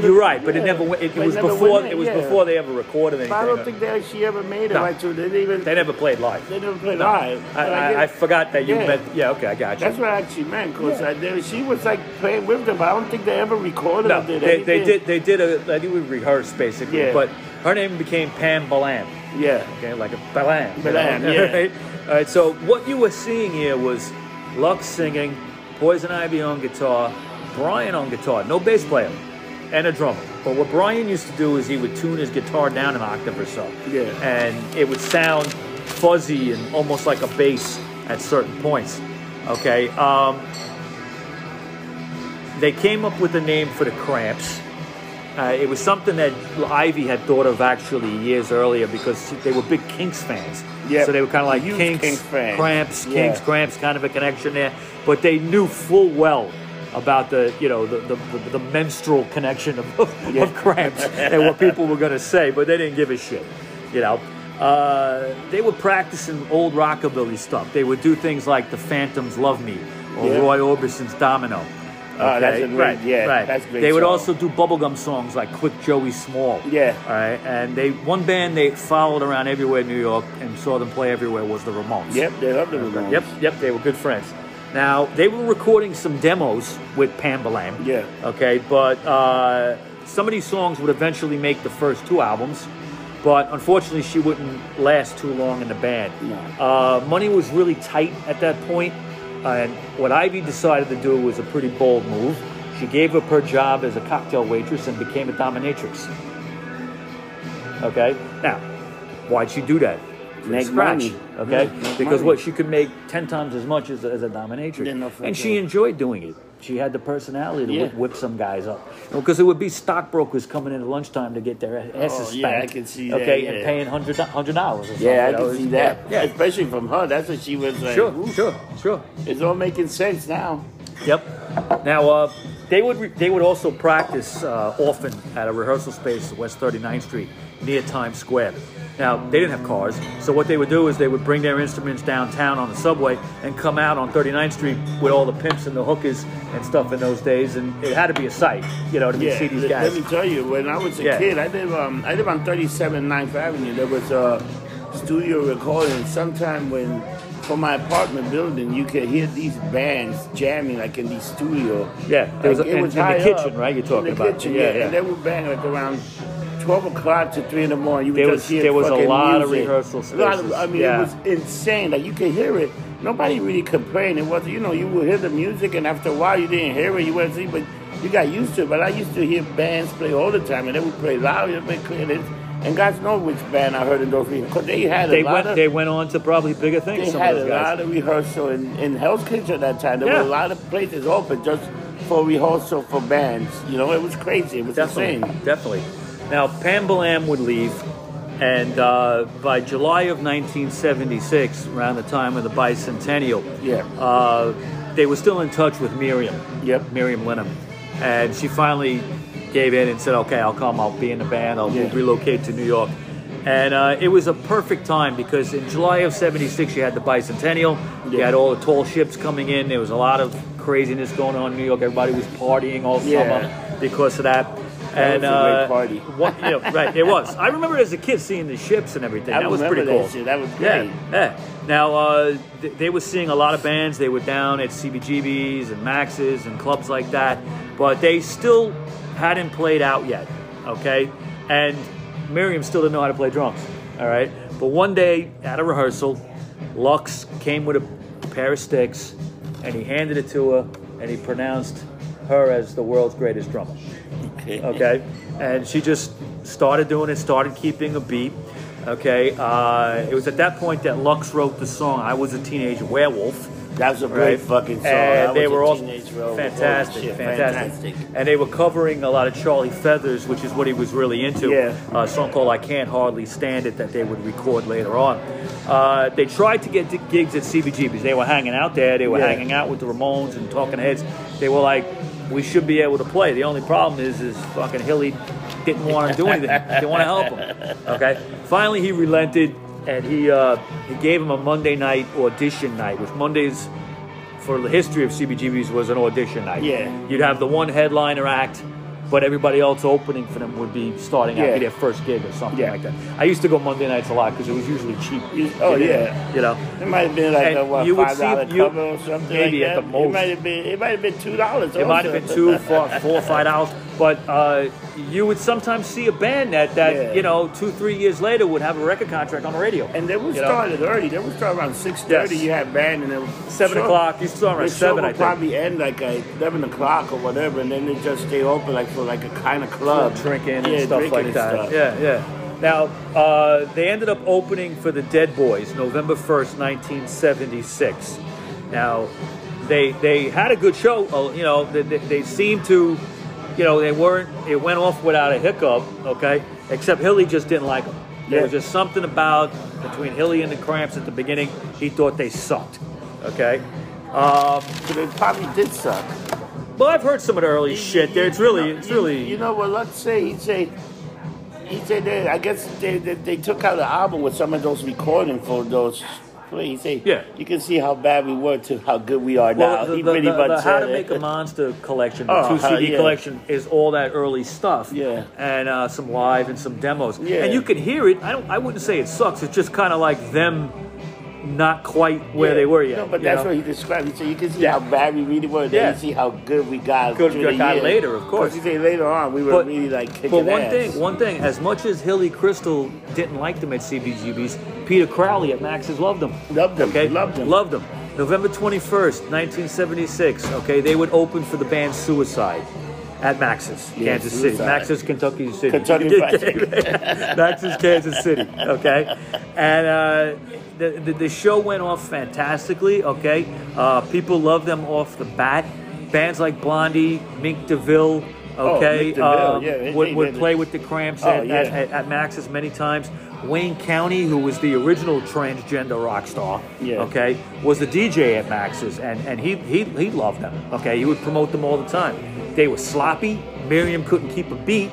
you're right, but it never went. It, it was before. in, It was yeah. before they ever recorded anything. But I don't think they actually ever made it No. right. So they didn't even. they never played live. They never played No. live. I, I, I guess- forgot that you Yeah. meant. Yeah, okay, I got you. That's what I actually meant, because she was like playing with them, but I don't think they ever recorded No, did they, they did. They did a. think we rehearsed basically, Yeah. but her name became Pam Balam. Yeah. Okay, like a Balam. you know? yeah. right? All right. So what you were seeing here was Lux singing, Poison Ivy on guitar, Brian on guitar, no bass player, and a drummer. But what Brian used to do is he would tune his guitar down an octave or so, Yeah. and it would sound fuzzy and almost like a bass at certain points. Okay. Um, they came up with a name for the Cramps. Uh, it was something that Ivy had thought of actually years earlier because they were big Kinks fans. Yeah, So they were kind of like Kinks, Kinks. Cramps, Yeah. Kinks, Cramps, kind of a connection there. But they knew full well about the you know the the, the, the menstrual connection of, of, Yeah. of Cramps and what people were going to say, but they didn't give a shit. You know. Uh, they were practicing old rockabilly stuff. They would do things like the Phantoms "Love Me" or Yeah. Roy Orbison's "Domino." Oh, that's a great- right, yeah, right. that's great They would song. also do bubblegum songs like "Quick Joey Small." Yeah. All right, and they one band they followed around everywhere in New York and saw them play everywhere was the Ramones. Yep, they loved the Ramones. Yep, yep, they were good friends. Now they were recording some demos with Pam Balam. Yeah. Okay, but uh, some of these songs would eventually make the first two albums, but unfortunately she wouldn't last too long in the band. No. Uh, money was really tight at that point, and what Ivy decided to do was a pretty bold move. She gave up her job as a cocktail waitress and became a dominatrix. Okay, now why'd she do that? Make scratch, money. Okay, Yeah, make because money. what she could make ten times as much as, as a dominatrix, no and she enjoyed doing it. She had the personality to Yeah. whip, whip some guys up, because it would be stockbrokers coming in at lunchtime to get their asses Oh, yeah, I spanked. can see that, Okay, yeah. and paying hundred hundred dollars. Yeah, I can know, see that. Yeah, yeah. Especially from her. That's what she was like. Sure, ooh, sure, sure. It's all making sense now. Yep. Now uh, they would re- they would also practice uh, often at a rehearsal space at West 39th Street near Times Square. Now they didn't have cars, so what they would do is they would bring their instruments downtown on the subway and come out on 39th Street with all the pimps and the hookers and stuff in those days, and it had to be a sight, you know, to Yeah, see these guys. let me tell you, when I was a Yeah. kid, I live um, I live on 37 9th Avenue. There was a studio recording. Sometime when from my apartment building, you could hear these bands jamming like in these studio. Yeah, there was Like, a- it in- was in the kitchen, up. right? You're talking in the about. Kitchen, Yeah, yeah, yeah. And they would bang like around. 12 o'clock to 3 in the morning. You would There just was- hear there was a fucking lot of music. rehearsal A lot of- spaces, I mean, yeah. it was insane. Like, you could hear it. Nobody really complained. It was, you know, you would hear the music, and after a while, you didn't hear it. You went to see, but you got used to it. But I used to hear bands play all the time, and they would play loud, and play clear. And, and guys know which band I heard in those because they had a They lot went of they went on to probably bigger things. they some had of a guys. lot of rehearsal in, in Hell's Kitchen at that time. There Yeah. were a lot of places open just for rehearsal for bands. You know, it was crazy. It was Definitely, insane. definitely. Now, Pam Balam would leave, and uh, by July of 1976, around the time of the bicentennial, Yeah. uh, they were still in touch with Miriam. Yep. Miriam Linna, and she finally gave in and said, "Okay, I'll come. I'll be in the band. I'll Yeah. relocate to New York." And uh, it was a perfect time because in July of '76, you had the bicentennial. You had all the tall ships coming in. There was a lot of craziness going on in New York. Everybody was partying all Yeah. summer because of that. That and uh, party. what, you know, right, it was. I remember as a kid seeing the ships and everything. I that was pretty cool. that. That was Yeah, great. yeah. Now uh, th- they were seeing a lot of bands. They were down at CBGBs and Max's and clubs like that, but they still hadn't played out yet. Okay, and Miriam still didn't know how to play drums. All right, but one day at a rehearsal, Lux came with a pair of sticks, and he handed it to her, and he pronounced her as the world's greatest drummer Okay. okay and she just started doing it started keeping a beat okay uh, it was at that point that lux wrote the song i was a teenage werewolf That was a great right? fucking song. I and they was a were all fantastic, shit, fantastic, and they were covering a lot of Charlie Feathers, which is what he was really into. Yeah. a song called "I Can't Hardly Stand It" that they would record later on. Uh, they tried to get to gigs at CBGBs. They were hanging out there. They were Yeah. hanging out with the Ramones and Talking Heads. They were like, "We should be able to play." The only problem is, is fucking Hilly didn't want to do anything. didn't want to help him. Okay. Finally, he relented and he uh, he gave him a Monday night audition night, which Mondays for the history of CBGBs was an audition night. Yeah. You'd have the one headliner act, but everybody else opening for them would be starting out, Yeah. be their first gig or something Yeah. like that. I used to go Monday nights a lot because it was usually cheap. Oh, know, yeah. You know. It might have been like And a what, you five dollar cover or something maybe like at that. the most. It might have been. It might have been two dollars. It might have been two, four, four or five dollars, but uh, you would sometimes see a band that, that Yeah. you know, two, three years later would have a record contract on the radio. And they would know? start it early. They would start around six thirty. Yes. You had band and then Seven show- o'clock. You start around The show seven, would I think. probably end like at eleven o'clock or whatever, and then they just stay open like for like a kind of club, drinking and Yeah, stuff drinking like and that. stuff. Yeah, yeah. Now, uh, they ended up opening for the Dead Boys November 1st, 1976. Now, they they had a good show. uh, You know, they, they, they seemed to, you know, they weren't, it went off without a hiccup, okay? Except Hilly just didn't like them. There Yeah. was just something about between Hilly and the Cramps at the beginning, he thought they sucked, okay? Um, But they probably did suck. Well, I've heard some of the early shit there. It's really, it's you- really. You know what? Let's say he say. He said that I guess they, they, they took out the album with some of those recording for those. He say, Yeah. you can see how bad we were to how good we are now. Well, the, he the, the- the How to. Make a Monster collection, the Oh, two CD yeah. collection, is all that early stuff. Yeah. and uh, some live and some demos. Yeah. and you can hear it. I don't. I wouldn't say it sucks. It's just kind of like them, not quite where Yeah. they were yet. No, but that's know? what he described. He said you can see Yeah. how bad we really were. Then Yeah. you see how good we got. Good we got later, of course. You say later on we were But- really like kicking But one ass. thing, one thing, as much as Hilly Kristal didn't like them at CBGB's, Peter Crowley at Max's loved them. Loved them, Okay, loved them. Loved them. November twenty first, nineteen seventy six. Okay, they would open for the band Suicide at Max's, Yeah, Kansas City. Max's, Kentucky City. Kentucky Max's, Kansas City. Okay, and uh, the, the the show went off fantastically. Okay, uh, people loved them off the bat. Bands like Blondie, Mink DeVille. Oh, Okay, Mink DeVille, um, yeah, would, would play with the Cramps Oh, at, yeah. at, at, at Max's many times. Wayne County, who was the original transgender rock star, Yeah. okay, was the DJ at Max's, and, and he, he he loved them. Okay, he would promote them all the time. They were sloppy. Miriam couldn't keep a beat,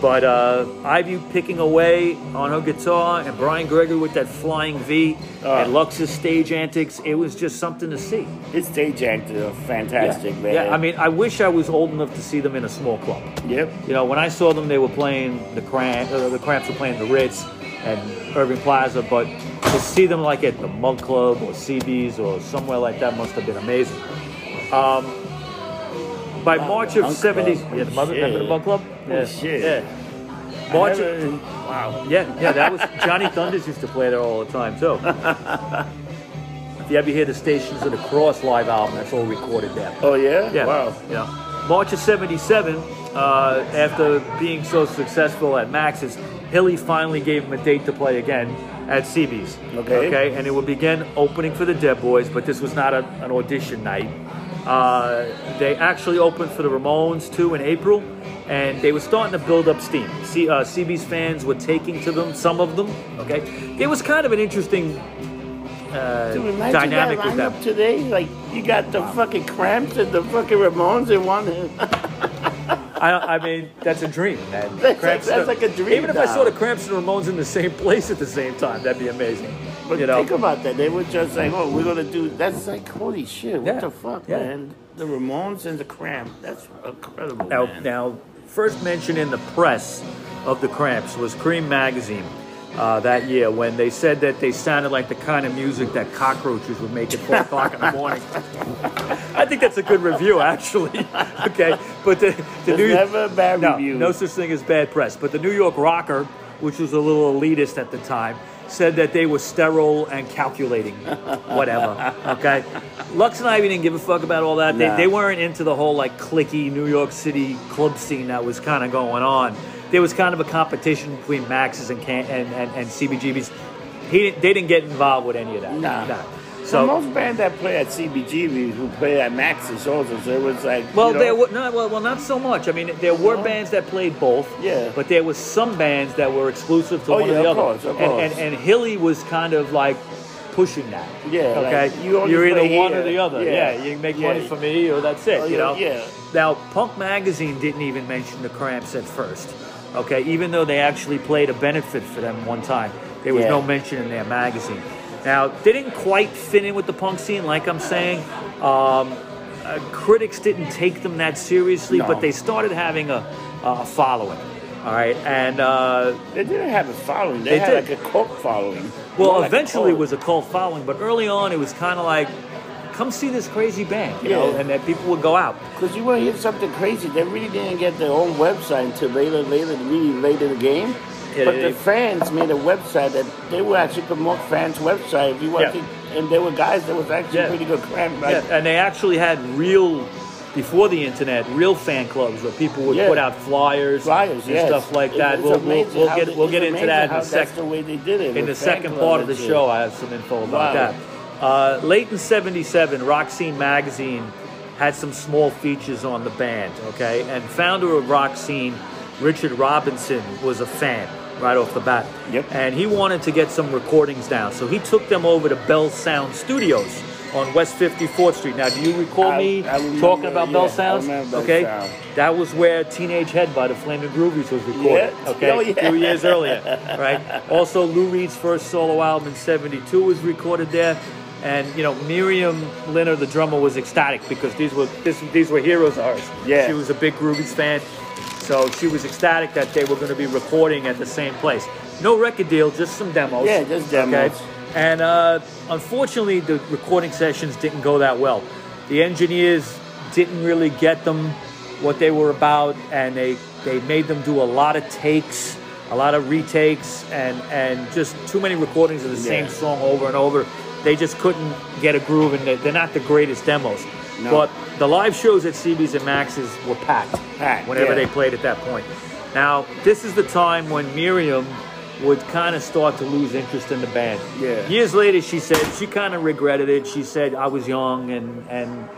but uh, Ivy picking away on her guitar, and Brian Gregory with that flying V, Oh. and Lux's stage antics. It was just something to see. His stage actor, are fantastic, yeah. man. yeah, I mean, I wish I was old enough to see them in a small club. yep. You know, when I saw them, they were playing the Cramp, uh, the Cramps were playing the Ritz and Irving Plaza, but to see them like at the Mudd Club or CB's or somewhere like that must have been amazing. Um, by March of Mug '70, yeah, the Mudd, remember the Mudd Club? Oh, yeah, shit. yeah. March, of, never- wow. yeah, yeah, that was Johnny Thunders used to play there all the time too. if you ever hear the Stations of the Cross live album, that's all recorded there. Oh yeah. Yeah. Wow. Yeah. March of 77, uh, after being so successful at Max's, Hilly finally gave him a date to play again at CB's. Okay. Okay. And it would begin opening for the Dead Boys, but this was not a, an audition night. Uh, they actually opened for the Ramones too in April, and they were starting to build up steam. C, uh, CB's fans were taking to them, some of them. Okay, it was kind of an interesting uh, Dude, imagine dynamic that with them. today. Like you got the fucking Cramps and the fucking Ramones in one. I, I mean, that's a dream, man. That's like- that's like a dream Even if I saw the Cramps and Ramones in the same place at the same time, that'd be amazing. But you know, think about that. They were just like, oh, we're gonna do. That's like holy shit. What Yeah, the fuck, yeah. man? The Ramones and the Cramps. That's incredible, Now, man. now, first mention in the press of the Cramps was Creem Magazine uh, that year when they said that they sounded like the kind of music that cockroaches would make at four o'clock in the morning. I think that's a good review, actually. okay, but the, the New never a bad no, review. no such thing as bad press. But the New York Rocker, which was a little elitist at the time, said that they were sterile and calculating. Whatever. Okay. Lux and Ivy didn't give a fuck about all that. They, they weren't into the whole like clicky New York City club scene that was kind of going on. There was kind of a competition between Max's and can, and, and, and CBGB's. He didn't, they didn't get involved with any of that. Nah. So So most bands that play at CBGB who play at Max's also, so it was like, Well, you know, there were no, well, well, not so much. I mean, there were bands that played both. Yeah. But there was some bands that were exclusive to Oh, one yeah, or the of other. course, of and, course. and and Hilly was kind of like pushing that. Yeah, Okay. like, you You're either one here. or the other. Yeah. Yeah. You make Yeah. money for me, or that's it. Oh, you know. yeah. Now, Punk Magazine didn't even mention the Cramps at first. Okay, even though they actually played a benefit for them one time, there was Yeah. no mention in their magazine. Now, they didn't quite fit in with the punk scene, like I'm saying. Um, uh, critics didn't take them that seriously, No. but they started having a, a following. All right, and uh, They didn't have a following. They, They had did. like a cult following. well, More like eventually it was a cult following, but early on it was kind of like, come see this crazy band, you know, and that people would go out. Because you want to hear something crazy. They really didn't get their own website until later, later, really late in the game. Yeah, but they- the fans made a website that they were actually promote fans' website. If you want Yeah. and there were guys that was actually Yeah. pretty good. Like, Yeah, and they actually had real, before the internet, real fan clubs where people would Yeah. put out flyers, Flyers, and yes. stuff like that. we'll we'll, we'll get we'll get into that in That's second. the way they did it. In the second part of the show, I have some info about Wow. that. Uh, late in '77, Rock Scene magazine had some small features on the band. Okay, and founder of Rock Scene, Richard Robinson, was a fan right off the bat. Yep. And he wanted to get some recordings down, so he took them over to Bell Sound Studios on West 54th Street. Now, do you recall I- me I remember, talking about Bell yeah, I Sounds? Bell okay, Sound. that was where Teenage Head by the Flaming Groovies was recorded. Yeah. Okay, Oh, yeah. few years earlier, right? Also, Lou Reed's first solo album in '72 was recorded there. And you know, Miriam Linna, the drummer, was ecstatic because these were this, these were heroes of hers. Yeah. she was a big Groovies fan, so she was ecstatic that they were going to be recording at the same place. No record deal, just some demos. Yeah, just demos. And uh, unfortunately, the recording sessions didn't go that well. The engineers didn't really get them what they were about, and they, they made them do a lot of takes, a lot of retakes, and, and just too many recordings of the same song over and over. They just couldn't get a groove, and they're, they're not the greatest demos. No. But the live shows at CB's and Max's were packed Packed, whenever yeah. they played at that point. Now, this is the time when Miriam would kind of start to lose interest in the band. Yeah. Years later, she said she kind of regretted it. She said, I was young and, and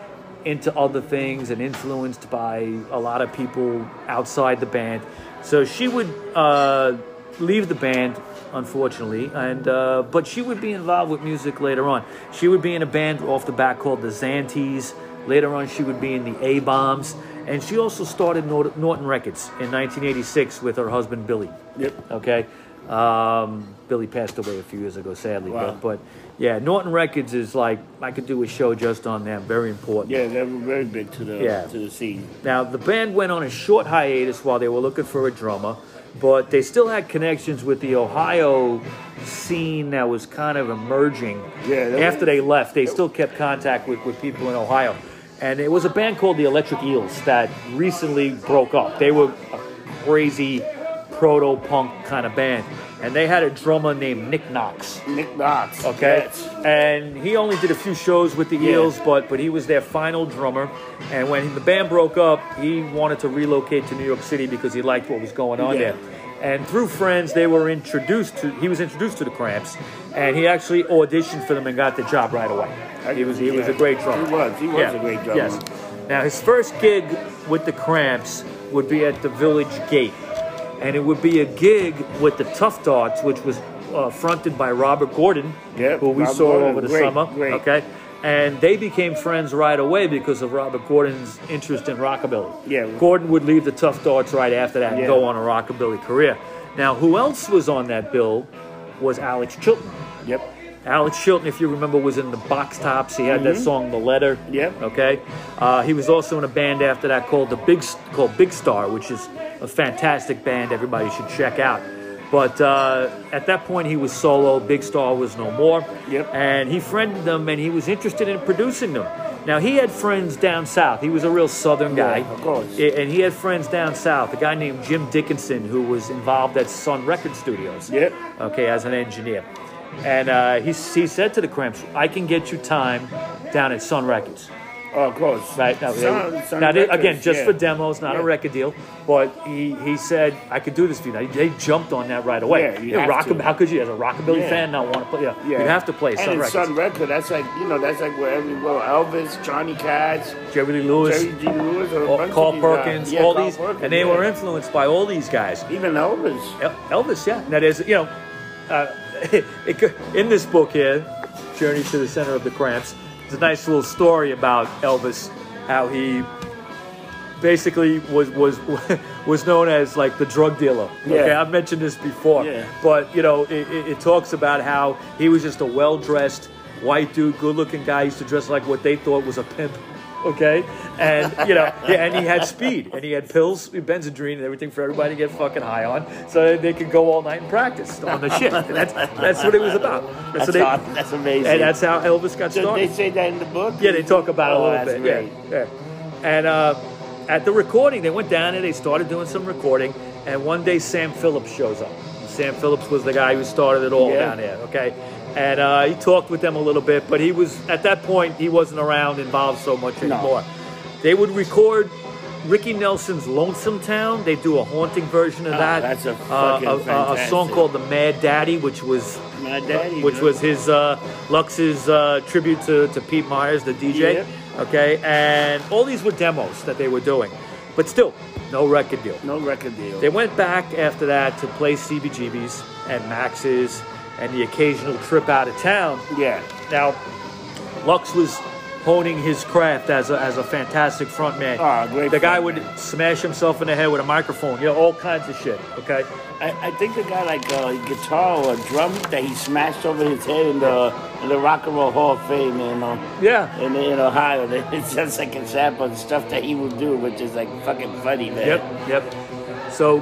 into other things and influenced by a lot of people outside the band. So she would uh, leave the band, unfortunately, and uh, but she would be involved with music later on. She would be in a band off the bat called the Zantees. Later on, she would be in the A-Bones, and she also started Nor- Norton Records in 1986 with her husband Billy. Yep. Okay. Um, Billy passed away a few years ago, sadly. Wow. But, but yeah, Norton Records is like I could do a show just on them. Very important. Yeah, they were very big to the Yeah. to the scene. Now the band went on a short hiatus while they were looking for a drummer, but they still had connections with the Ohio scene that was kind of emerging. Yeah, After was- they left, they still kept contact with, with people in Ohio. And it was a band called the Electric Eels that recently broke up. They were a crazy proto punk kind of band. And they had a drummer named Nick Knox. Nick Knox. Okay, Yes. and he only did a few shows with the Yeah. Eels, but but he was their final drummer. And when the band broke up, he wanted to relocate to New York City because he liked what was going on Yeah. there. And through friends, they were introduced to. He was introduced to the Cramps, and he actually auditioned for them and got the job right away. He was he was a great drummer. He was. He was a great drummer. Yes. Now his first gig with the Cramps would be at the Village Gate, and it would be a gig with the Tuff Darts, which was uh, fronted by Robert Gordon, Yeah, who we Robert saw Gordon, over the great, summer. great. Okay. And they became friends right away because of Robert Gordon's interest in rockabilly. Yeah. Gordon would leave the Tuff Darts right after that and go on a rockabilly career. Now, who else was on that bill was Alex Chilton. Yep. Alex Chilton, if you remember, was in the Box Tops. He had that song "The Letter." Mm-hmm. Yep. Okay. Uh, he was also in a band after that called the Big called Big Star, which is a fantastic band. Everybody should check out. But uh, at that point, he was solo. Big Star was no more. Yep. And he friended them, and he was interested in producing them. Now he had friends down south. He was a real Southern guy. Yeah, of course. And he had friends down south. A guy named Jim Dickinson, who was involved at Sun Record Studios Yep. okay, as an engineer. And uh, he, he said to the Cramps, I can get you time down at Sun Records. Oh, of course. Right? Now, they- Sun- Sun now they- Records, again, just yeah. for demos, not a record deal. But he, he said, I could do this for you. Now, they jumped on that right away. Yeah, you have rock, to. How could you, as a rockabilly Yeah. fan, not want to play? Yeah, Yeah. you have to play and Sun Records. Sun Record, that's like you know, that's like where every well, Elvis, Johnny Cash, Jerry Lee Lewis, Jerry G. Lewis, or all- Carl. Perkins, Yeah, all Carl these, Perkins, and they yeah. were influenced by all these guys. even Elvis. El- Elvis, yeah. Now there's, you know, uh, in this book here, Journey to the Center of the Cramps, there's a nice little story about Elvis, how he basically was was was known as like the drug dealer. Okay, Yeah. I've mentioned this before, Yeah. but you know, it, it, it talks about how he was just a well dressed white dude, good looking guy. He used to dress like what they thought was a pimp. Okay, and you know, yeah, and he had speed, and he had pills, Benzedrine, and everything for everybody to get fucking high on, so they could go all night and practice on the shit. And that's that's what it was about. That's, so they, awesome. that's amazing. and that's how Elvis got so started. they say that in the book. Yeah, they talk about it a Oh, little that's bit. great. Yeah, yeah. And uh, at the recording, they went down and They started doing some recording, and one day Sam Phillips shows up. Sam Phillips was the guy who started it all Yeah. down there. Okay, and uh, he talked with them a little bit, but he was at that point he wasn't around involved so much No. anymore. They would record. Ricky Nelson's "Lonesome Town." They do a haunting version of Ah, that. that's a Uh, fucking a, a- a song called "The Mad Daddy," which was My daddy. which was his uh, Lux's uh, tribute to, to Pete Myers, the DJ. Okay, and all these were demos that they were doing, but still, no record deal. no record deal. They went back after that to play CBGB's and Max's and the occasional trip out of town. yeah. Now, Lux was honing his craft as a, as a fantastic frontman. Ah, great the guy would smash himself in the head with a microphone, you know, all kinds of shit. Okay. I, I think the guy like a guitar or a drum that he smashed over his head in the in the Rock and Roll Hall of Fame, you know, Yeah. in, in Ohio. It's just like a sample of stuff that he would do, which is like fucking funny, man. Yep, yep. So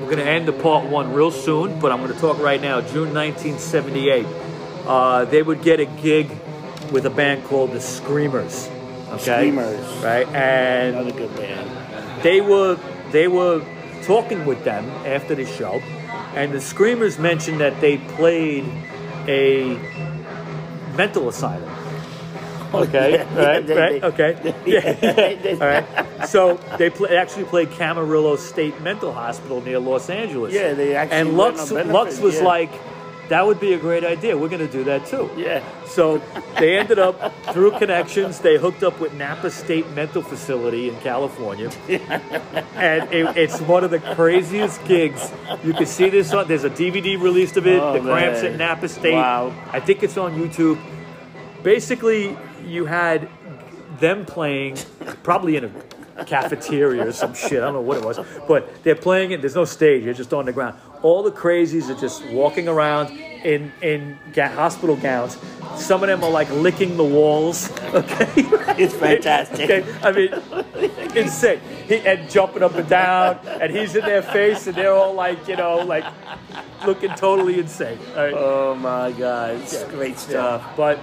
we're going to end the part one real soon, but I'm going to talk right now. June 1978, uh, they would get a gig with a band called the Screamers. Okay, Screamers. right? And Another good band. they were they were talking with them after the show, and the Screamers mentioned that they played a mental asylum. Okay, Yeah, right, they- right, they- okay, yeah, all right. So they play, actually played Camarillo State Mental Hospital near Los Angeles. Yeah, they actually and Lux on benefits, Lux was yeah. like, that would be a great idea. We're going to do that too. Yeah. So they ended up through connections. They hooked up with Napa State Mental Facility in California, and it, it's one of the craziest gigs. You can see this on. There's a DVD released of it. Oh, the Cramps man. at Napa State. Wow. I think it's on YouTube. Basically, you had them playing probably in a cafeteria or some shit. I don't know what it was, but they're playing it. There's no stage. You're just on the ground. All the crazies are just walking around in in ga- hospital gowns. Some of them are like licking the walls. Okay, It's fantastic. Okay, I mean, insane. He, and jumping up and down, and he's in their face, and they're all like, you know, like looking totally insane. Right? Oh my God, it's great stuff. But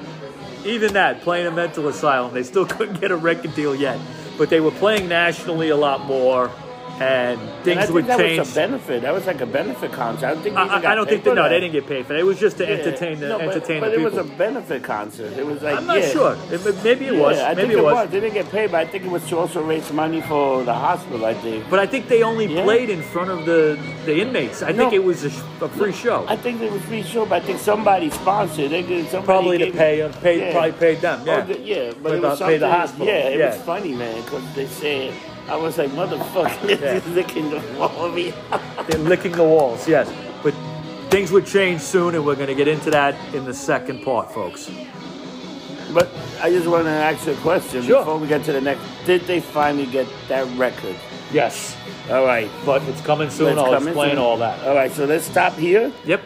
even that, playing a mental asylum, they still couldn't get a record deal yet. But they were playing nationally a lot more. And And things think would that change. was a benefit. That was like a benefit concert. I don't think. they I, I- don't paid think that no, they didn't get paid for it. It was just to Yeah. entertain the No, but, entertain but the it was a benefit concert. It was like I'm not yeah. sure. It- maybe it was. I maybe think it was. They didn't get paid, but I think it was to also raise money for the hospital. I think. But I think they only Yeah. played in front of the the inmates. I think it was a, a free show. I think it was free show, but I think somebody sponsored. They did somebody probably to pay, uh, pay Yeah. probably paid them. Oh, Yeah. the- yeah, but For it was pay the hospital. Yeah, it was funny, man, because they said I was like, motherfucker, Yeah. licking the wall of me. They're licking the walls. Yes, but things would change soon, and we're going to get into that in the second part, folks. but I just want to ask you a question Sure. before we get to the next. Did they finally get that record? Yes, All right. but it's coming soon. Let's I'll come explain into- all that. All right, so let's stop here. Yep.